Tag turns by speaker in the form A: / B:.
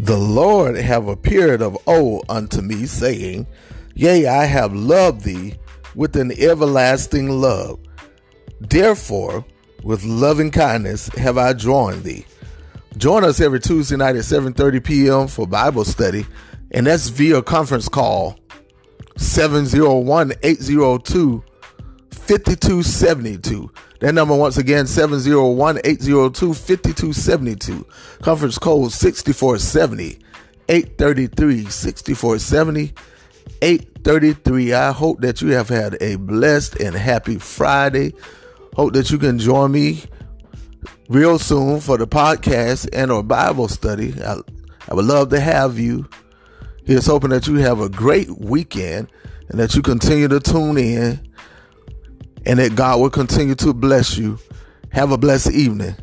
A: The Lord have appeared of old unto me, saying, Yea, I have loved thee with an everlasting love. Therefore, with loving kindness have I drawn thee. Join us every Tuesday night at 7:30 p.m. for Bible study, and that's via conference call 701-802-5272. That number once again 701-802-5272. Conference code 6470 833 6470 833. I hope that you have had a blessed and happy Friday. Hope that you can join me real soon for the podcast and or Bible study. I, I would love to have you. Here's hoping that you have a great weekend and that you continue to tune in and that God will continue to bless you. Have a blessed evening.